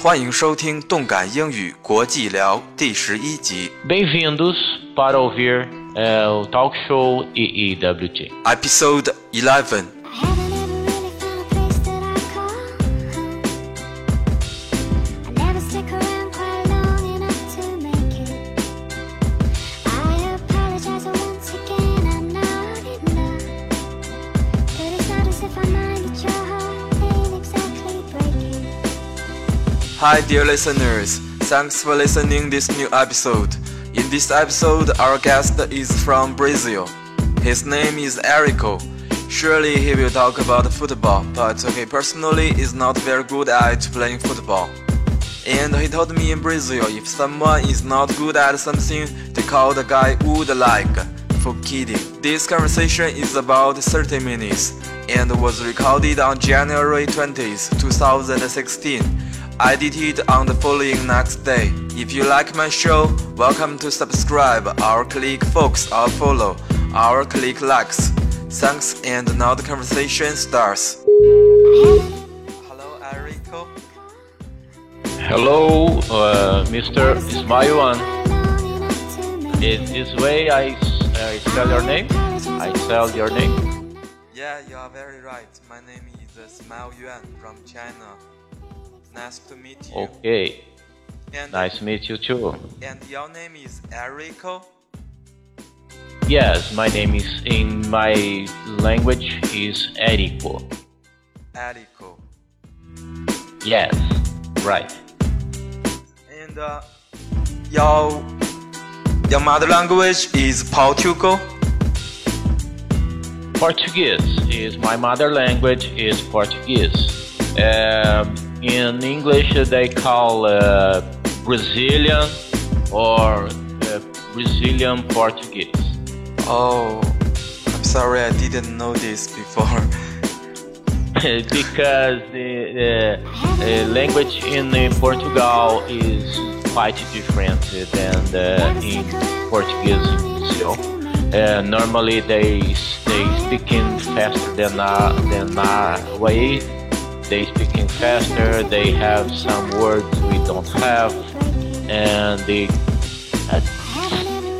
欢迎收听动感英语国际聊第十一集 Bem-vindos para ouvir é, o talk show EEWT. Episode Eleven。Hi, dear listeners. Thanks for listening this new episode. In this episode, our guest is from Brazil. His name is Erico. Surely he will talk about football, but he personally is not very good at playing football. And he told me in Brazil, if someone is not good at something, they call the guy wood like for kidding. This conversation is about 30 minutes and was recorded on January 20th, 2016. Edited on the following next day. If you like my show, welcome to subscribe our click folks or follow our click likes. Thanks and now the conversation starts. Hello Erico. Hello, uh, Mr. Ismail. Quite long enough to make it. Is this way I, I spell your name? I spell your name? Yeah, you are very right. My name is Smile Yuan from China. Nice to meet you. Okay, And, nice to meet you too. and your name is Erico? Yes, my name is in my language is Erico. Erico. Yes, right. And uh, your your mother language is Portugal. Portuguese is my mother language is Portuguese. Um, in English they call uh, Brazilian or uh, Brazilian Portuguese. Oh, I'm sorry, I didn't know this before. because the, the uh, language in uh, Portugal is quite different than the, in Portuguese in Brazil. Uh, normally they they speaking faster than our, than our way. They speaking faster. They have some words we don't have, and they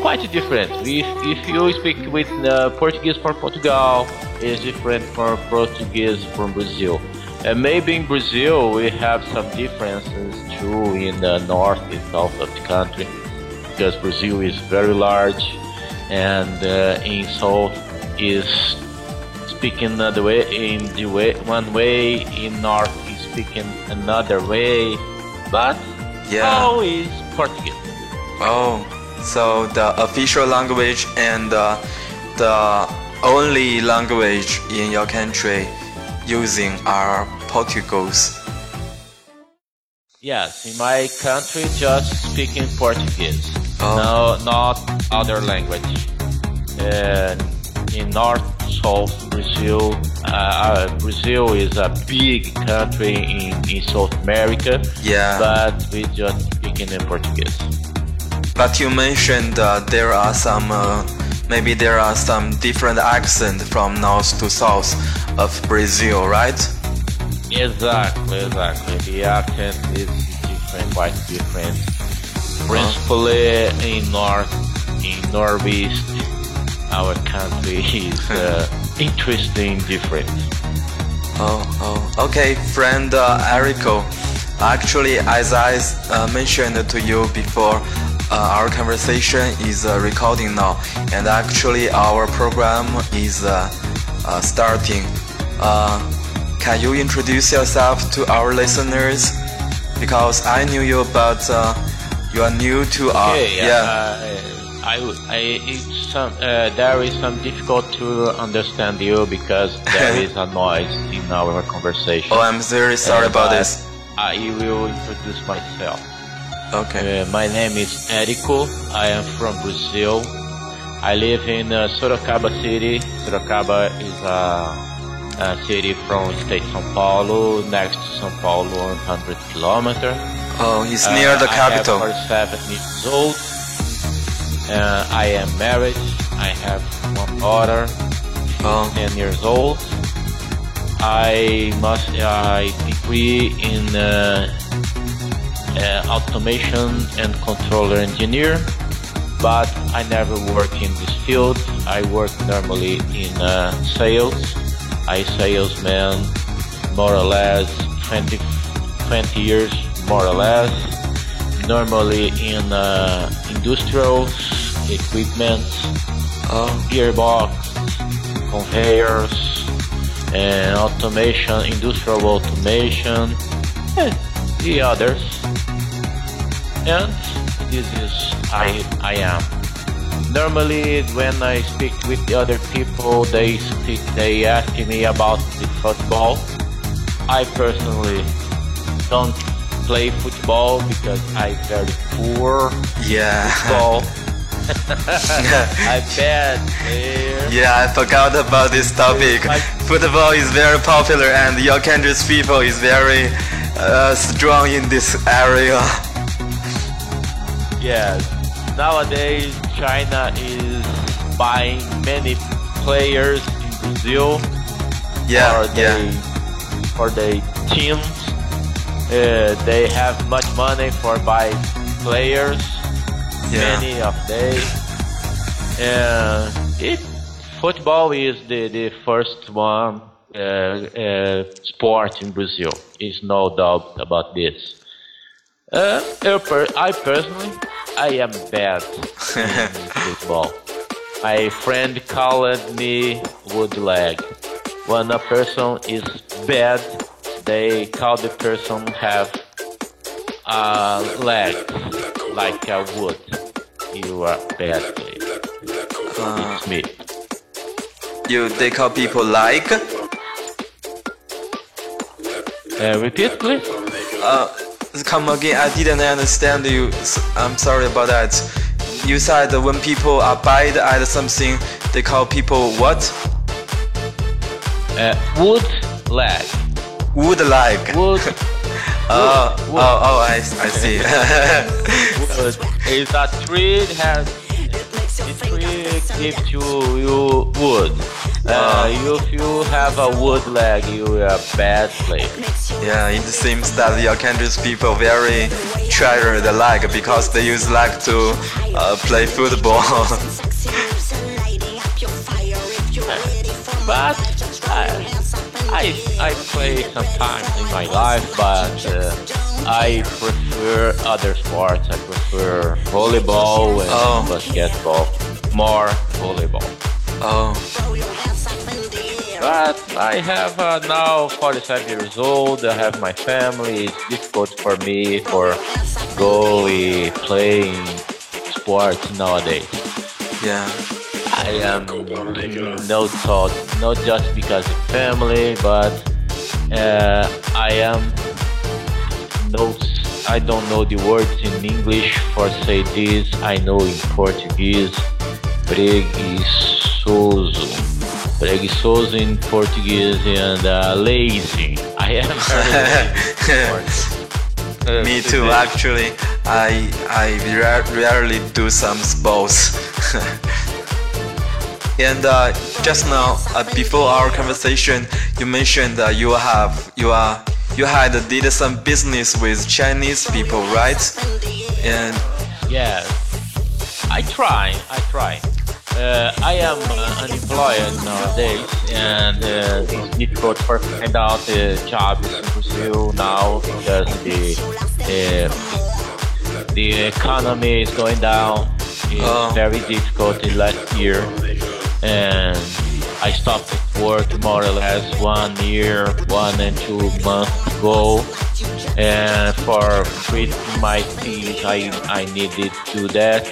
quite different. If, if you speak with uh, Portuguese from Portugal, is different from Portuguese from Brazil. And maybe in Brazil we have some differences too in the north and south of the country, because Brazil is very large, and uh, in south is speaking another way in the way one way in north is speaking another way but Yeah. how is portuguese Oh, so the official language and uh, the only language in your country using are Portuguese. yes in my country just speaking portuguese Oh. no not other language and in north south brazil uh, uh, brazil is a big country in, in south america Yeah. but we just speaking in portuguese But you mentioned uh, there are some, uh, maybe there are some different accent from north to south of Brazil, right? Exactly, exactly. The accent is different, quite different. Principally in north, in northeast, our country is uh, interesting, different. Oh, oh, okay, friend uh, Erico. Actually, as I uh, mentioned to you before, uh, our conversation is uh, recording now, and actually our program is uh, uh, starting. Uh, can you introduce yourself to our listeners? Because I knew you, but uh, you are new to our Okay, yeah. Uh, I, I, it's some, uh, there is some difficult to understand you because there is a noise in our conversation. oh, I'm very sorry Uh, about but this. I will introduce myself. Okay. Uh, my name is Érico. I am from Brazil. I live in uh, Sorocaba City. Sorocaba is a, a city from state São Paulo, next to São Paulo, 100 kilometers. Oh, it's near the capital. I am 47 years old. Uh, I am married. I have one daughter, Oh, 10 years old. I must I degree in uh, uh, automation and controller engineer, but I never work in this field. I work normally in uh, sales. I salesman more or less 20, 20 years, more or less. Normally in uh, industrial equipment, Oh, gearbox, conveyors, and automation, industrial automation, and the others. And this is I I am. Normally, when I speak with the other people, they speak, they ask me about the football. I personally don't play football because I very poor yeah. football. I bet. Yeah, I forgot about this topic. Football is very popular, and your country's people is very uh, strong in this area. Yes. Nowadays, China is buying many players in Brazil Yeah, for the yeah, for the teams. Uh, they have much money for buy players. yeah. Many of they. Uh, it football is the the first one uh, uh, sport in Brazil. Is no doubt about this. Uh, I personally, I am bad in football. My friend called me wood leg. When a person is bad, they call the person have a leg like a wood. You are bad player. Uh, It's me. you they call people like Uh, repeat, please. uh come again. I didn't understand you. I'm sorry about that. You said that when people are bad at something, they call people what? Uh, wood leg. Wood like. Wood. Oh, wood. oh, oh, I, I see. wood is a tree that has the tree gives you you wood. Uh, if you have a wood leg, you are a bad player. yeah, it seems that your country's people very treasure the leg because they use leg to uh, play football. But I, I, I play sometimes in my life, but uh, I prefer other sports. I prefer volleyball and Oh. basketball. More volleyball. oh, But I have uh, now 45 years old. I have my family. It's difficult for me for go playing sports nowadays. yeah. I am no thought, not just because of family, but uh, I am no. I don't know the words in English for say this. I know in Portuguese, preguiçoso, preguiçoso in Portuguese, and uh, lazy. I am very lazy. Me too. Actually, I I rarely do some sports. and uh, just now, uh, before our conversation, you mentioned that you have you are you had did some business with Chinese people, right? And Yeah, I try. I try. Uh, I am uh, unemployed nowadays, and uh, it's difficult for find out uh, jobs in Brazil now because the uh, the economy is going down. It's Oh. very difficult in last year, and I stopped work more or less one year, one and two months ago. And for treat my things I I needed to do that.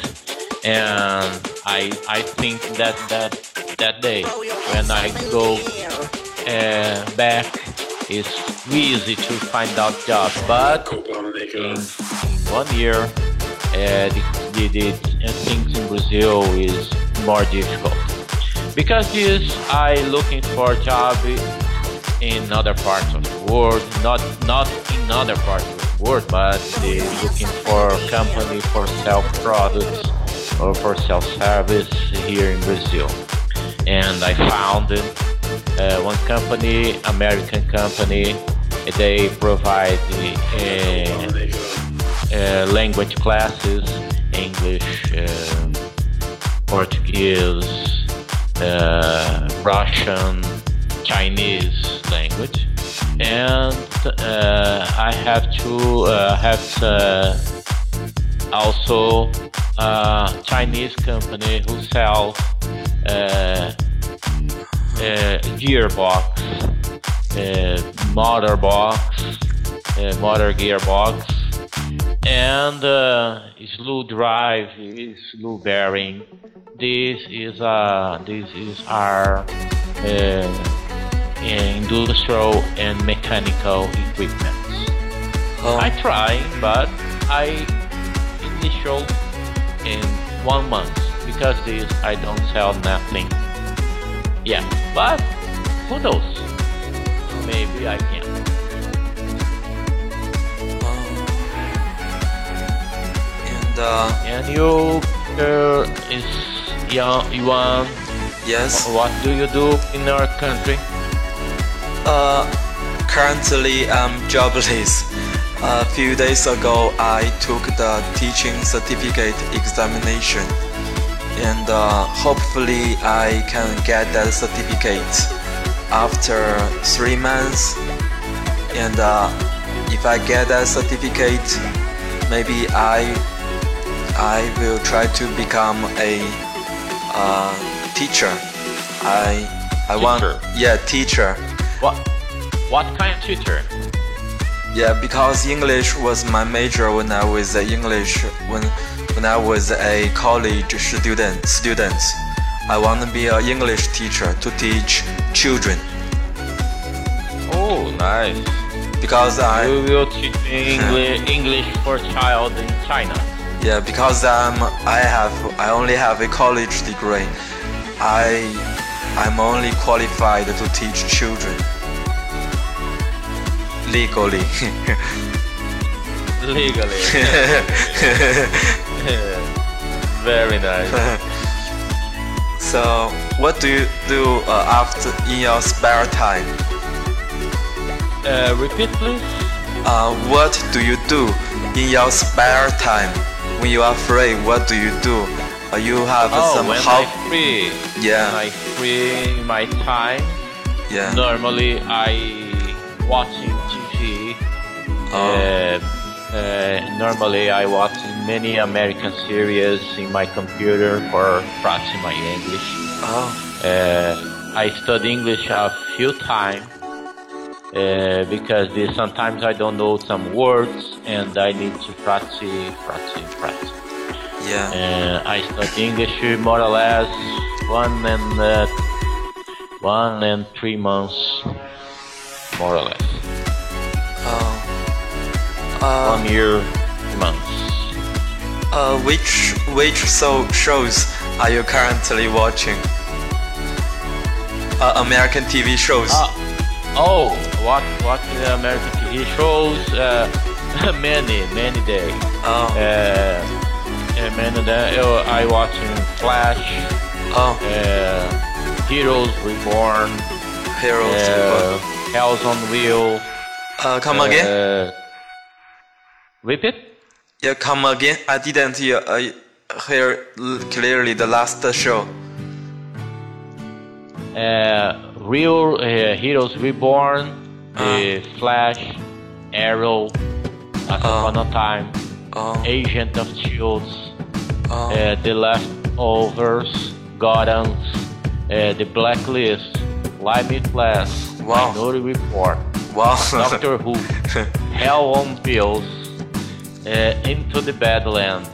And I I think that that that day when I go uh, back it's easy to find out job. But in one year uh, the, the, the things in Brazil is more difficult because this I looking for job in other parts of the world, not not in other parts of the world, but they looking for company for sell products or for sell service here in Brazil. And I found uh, one company, American company, they provide uh, uh, language classes: English, uh, Portuguese, uh, Russian, Chinese language, and uh, I have to uh, have uh, also a Chinese company who sell uh, uh, gearbox, uh, motor box, uh, motor gearbox, and slew drive, slew bearing. This is uh, this is our uh, industrial and mechanical equipment. Oh, I try, but I initial in one month because this I don't sell nothing. Yeah, but who knows? Maybe I can. And uh, And you uh, is young, yes, what do you do in our country? uh, currently I'm jobless. A few days ago, I took the teaching certificate examination, and uh, hopefully, I can get that certificate after three months. And uh, if I get that certificate, maybe I I will try to become a uh, teacher. I I want Teacher. yeah teacher. What what kind of teacher? Yeah, because English was my major when I was a English when when I was a college student. Student, I want to be an English teacher to teach children Oh, nice. because I You will teach English English for child in China. Yeah because I'm I have I only have a college degree. I I'm only qualified to teach children legally. Legally. Very nice. so, what do you do uh, after in your spare time? Uh, repeat, please. Uh, what do you do in your spare time when you are free? What do you do? You have Oh, some when I free. Yeah. When I free my time. yeah. Normally, I watching TV. Oh. Uh, uh, normally, I watch many American series in my computer for practicing my English. Oh, Uh, I study English a few times uh, because this, sometimes I don't know some words and I need to practice, practice, practice. yeah. Uh, I study English more or less one and uh, one and three months, more or less. Oh. Uh, One year, months. uh, which which so shows are you currently watching? Uh, American TV shows. Oh, what what the American TV shows? Uh, many many day. oh, Uh, uh, many days. Uh, I watching Flash, oh, uh, Heroes Reborn, Heroes. uh, Hells on Wheel. uh, come again? Uh, repeat. Yeah, come again. I didn't hear uh, hear clearly the last show. Uh, Real uh, Heroes Reborn, uh, Flash, Arrow, Once Ah. Upon a Time, Oh, Agent of Shields, uh, The Leftovers, Gotham, uh, The Blacklist, Limitless, Wow. Minority Report, wow. Doctor Who, Hell on Pills, uh, Into the Badlands,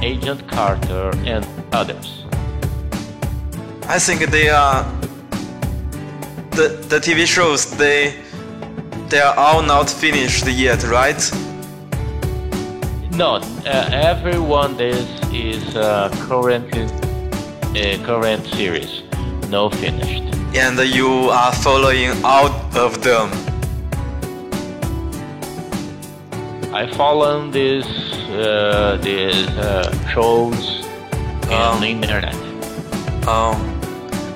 Agent Carter, and others. I think they are the the TV shows. They they are all not finished yet, right? No, uh, every one this is uh, current uh, current series, no finished. And you are following all of them. I follow these uh, these uh, shows on Um. the internet. Oh,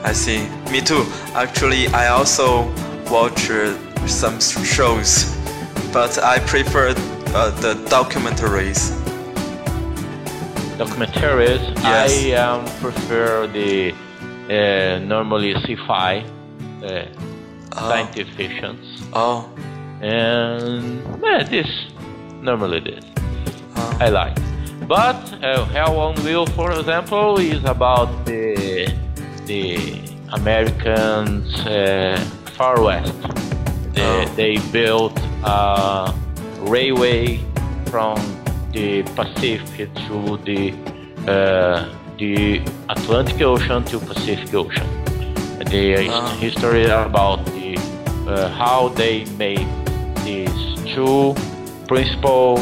I see. Me too. Actually, I also watch uh, some shows, but I prefer uh, the documentaries. Documentaries. Yes. I um, prefer the uh, normally sci-fi, uh, scientific fictions, Oh, and yeah, this normally this uh, I like. But uh, Hell on Wheel, for example, is about the the Americans uh, far west. They, Oh. they built a railway from the Pacific to the uh, the Atlantic Ocean to Pacific Ocean. The Ah. history about the uh, how they made these two principal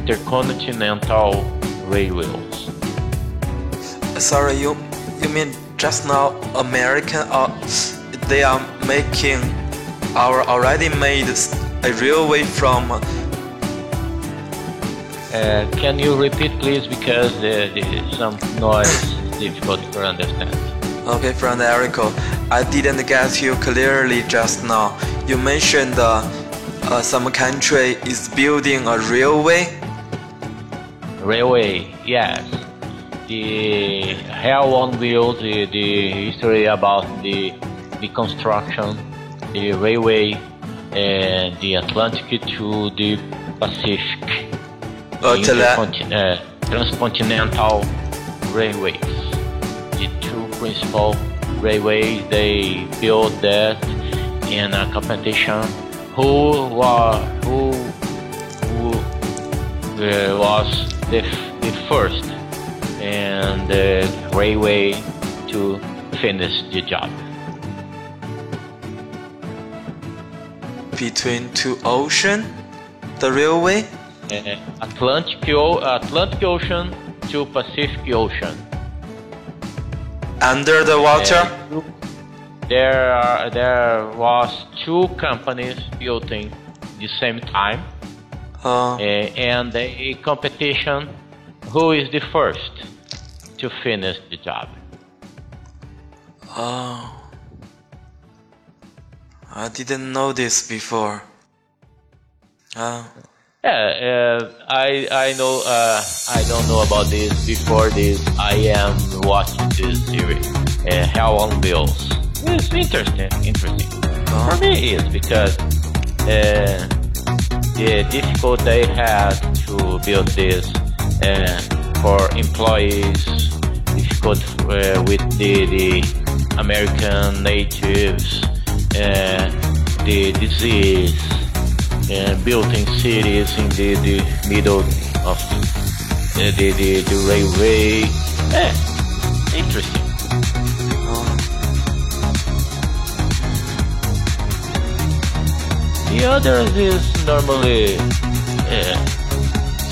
intercontinental railways. sorry, you you mean just now American? Uh, they are making our already made a railway from. Uh, can you repeat, please, because uh, the, some noise is difficult to understand. Okay, friend Erico, I didn't get you clearly just now. You mentioned uh, uh, some country is building a railway. Railway, yes. The Hell on Wheels, the, the history about the the construction, the railway, and the Atlantic to the Pacific. Tele- intercontin- uh, transcontinental railways. The two principal railways they built that in a competition. Who was who, who uh, was the, the first and the railway to finish the job? between two ocean, the railway. Uh, Atlantic, O- Atlantic Ocean to Pacific Ocean. Under the water. Uh, there are, there was two companies building the same time Uh, uh, and a competition who is the first to finish the job. Oh, I didn't know this before. Uh, yeah uh, i i know uh, i don't know about this. Before this i am watching this series uh, hell on wheels. It's interesting interesting. For me it is because uh, the difficult they had to build this uh, for employees, difficult uh, with the, the American natives, uh, the disease, uh, building cities in the, the middle of the, the, the, the railway. Eh, interesting. The others is normally yeah,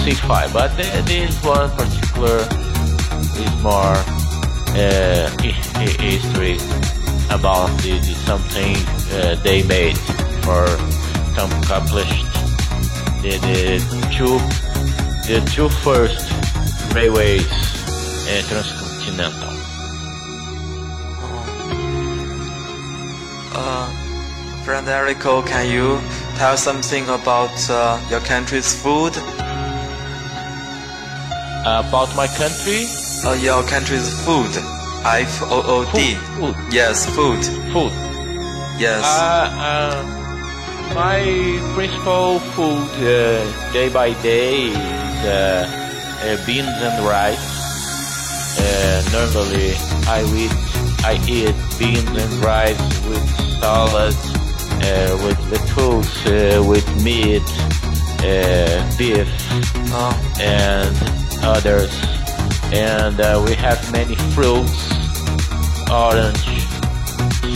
sci-fi, but th- this one particular is more uh, hi- hi- history about the, the something uh, they made or some accomplished. The, the two the two first railways uh, transcontinental. uh, friend Erico, can you tell something about uh, your country's food? About my country, Uh, your country's food. F O O D. food, Yes, food. food. Yes. Uh, um, my principal food uh, day by day is uh, uh, beans and rice. Uh, normally, I eat I eat beans and rice with salad, uh, with lettuce, uh, with meat, uh, beef, oh, and others. And uh, we have many fruits, orange,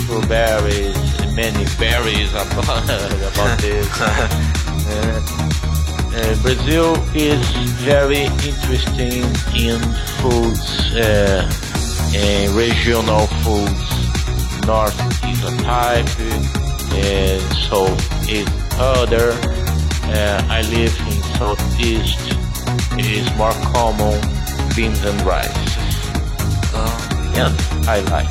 strawberries, many berries about, about this. Uh, uh, Brazil is very interesting in foods, uh, uh, regional foods. North is a type, and south is other. Uh, I live in southeast. It is more common beans and rice. And I like.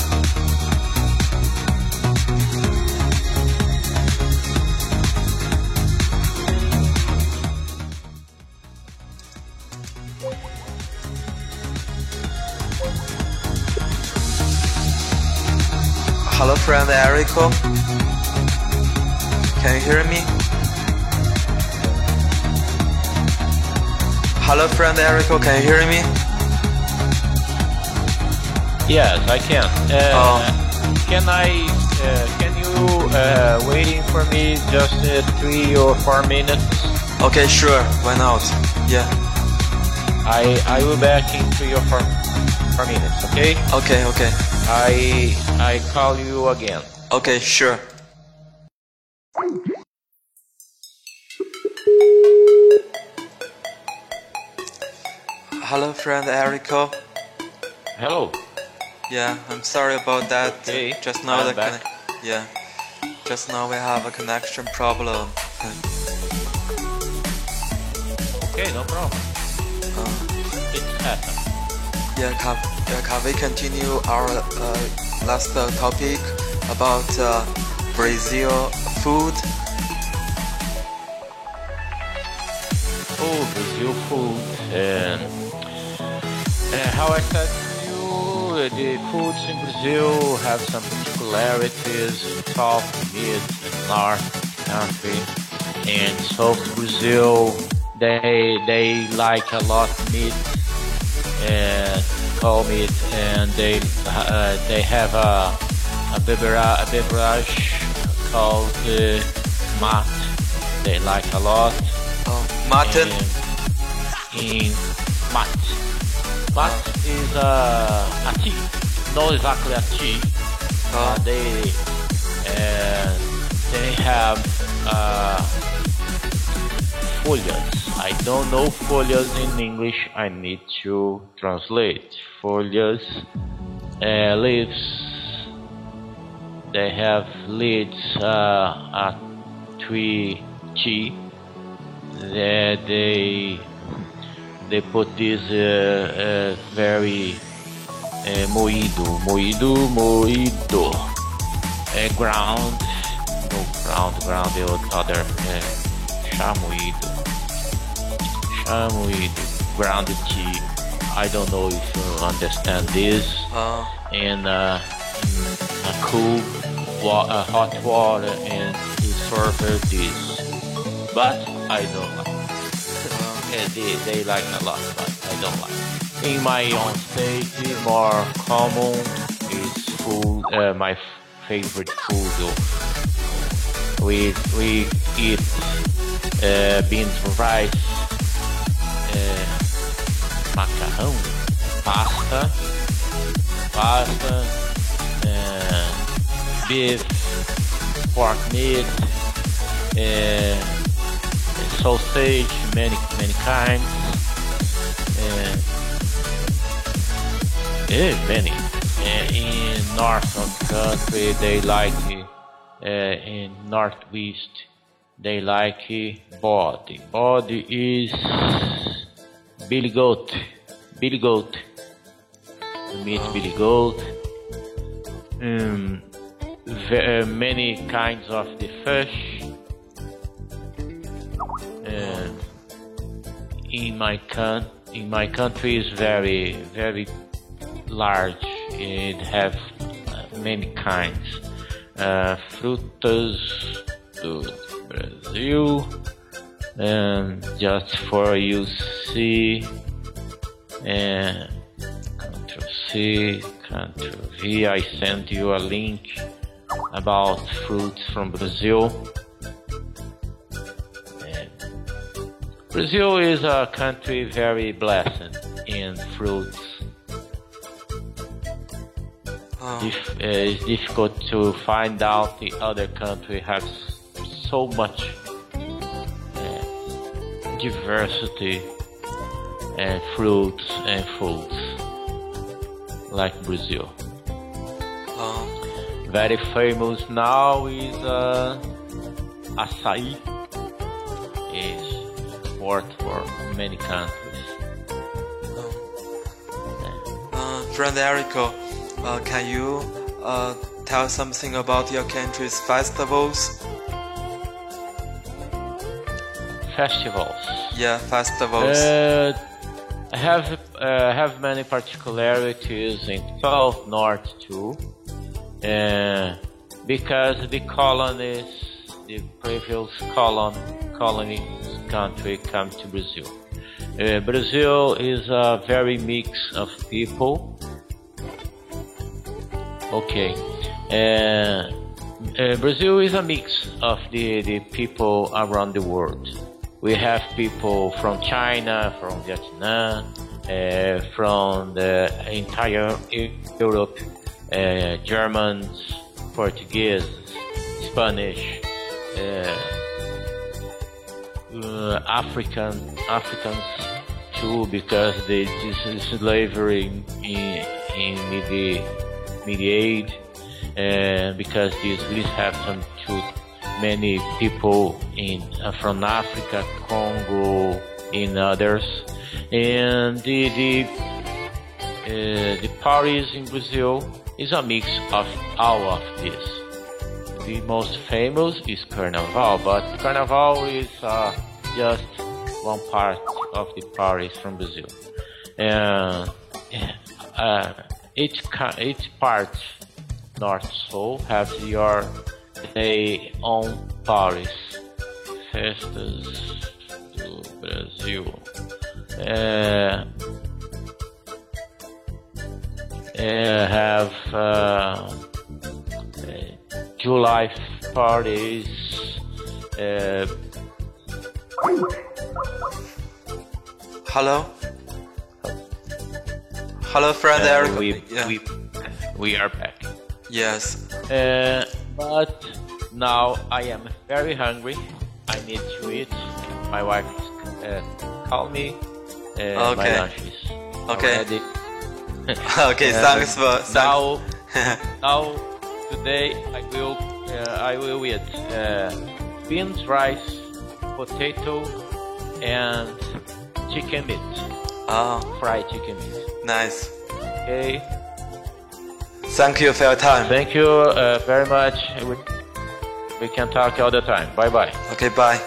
Hello, friend Erico. Can you hear me? Hello, friend Erico. Can you hear me? Yes, I can. Uh, Oh. Can I? Uh, can you uh, waiting for me just uh, three or four minutes? Okay, sure. Why not? Yeah. I I will back in three or four, four minutes. Okay. Okay, okay. I I call you again. Okay, sure. Hello, friend Erico. Hello. Yeah, I'm sorry about that. Okay, Just now I'm the back. yeah. Just now we have a connection problem. Okay, no problem. Uh, It happened. yeah, can, yeah, can we continue our uh, last uh, topic about uh, Brazil food? Oh, Brazil food. And uh, how I said to you, uh, the foods in Brazil have some particularities. South, mid, and north country. And South Brazil, they they like a lot meat and cow meat, and they uh, they have a a beverage, a beverage called uh, mate. They like a lot. Oh, mutton. In mate. Mate is uh, a tea, not exactly a tea. Uh, Oh, they uh, they have uh, folhas. I don't know folhas in English. I need to translate folhas. Uh, leaves. They have leaves. Uh, a tree tea. That they they put this uh, uh, very uh, moído, moído, moído, uh, ground, no ground, ground, the other uh, chá moído, chá moído, grounded tea. I don't know if you understand this. oh, And uh, a cool, wa- uh, hot water, and he served this. But I don't oh, they, they like a lot, but I don't like. In my own state, more common is food. Uh, my favorite food. uh, We we eat uh, beans rice, uh, macarrão, pasta, pasta, uh, beef, pork meat. Uh, sausage, many many kinds. Uh, yeah, many. Uh, in north of the country, they like uh, in northwest, they like bode. Bode is billy goat, billy goat. Meat billy goat. Um, uh, many kinds of the fish. In my con- in my country is very very large. It have uh, many kinds. Uh, frutas do Brazil, and just for you see, and Control C, Control V. I sent you a link about fruits from Brazil. Brazil is a country very blessed in fruits. oh, Dif- uh, it's difficult to find out the other country has so much uh, diversity and fruits and foods like Brazil. oh, Very famous now is uh, açaí. Export for many countries. Uh, friend Erico, uh, can you uh, tell something about your country's festivals? Festivals. Yeah, festivals. Uh, have uh, have many particularities in South North too, uh, because the colonies, the previous colon colony country, come to Brazil. Uh, Brazil is a very mix of people. Okay. Uh, uh, Brazil is a mix of the, the people around the world. We have people from China, from Vietnam, uh, from the entire Europe, uh, Germans, Portuguese, Spanish, uh, African Africans too, because this slavery in in the mediate, uh, because this this happened to many people in uh, from Africa, Congo, and others, and the the uh, the parties in Brazil is a mix of all of this. The most famous is Carnival, but Carnival is uh, just one part of the parties from Brazil. And uh, each each part, North Soul, has your their own parties, festas do Brasil. Uh, uh, have uh, uh, July parties. Uh, Hello? Hello, friend uh, Eric. we, yeah. we we are back. Yes. Uh, but now I am very hungry. I need to eat. My wife uh, called me. Uh, My Okay. lunch is Okay. okay, Uh, thanks for thanks. Now, now today I will uh, I will eat uh, beans, rice, potato, and chicken meat, Oh, fried chicken meat. nice. Okay. Thank you for your time. Thank you uh, very much. We, we can talk all the time. Bye bye. Okay, bye.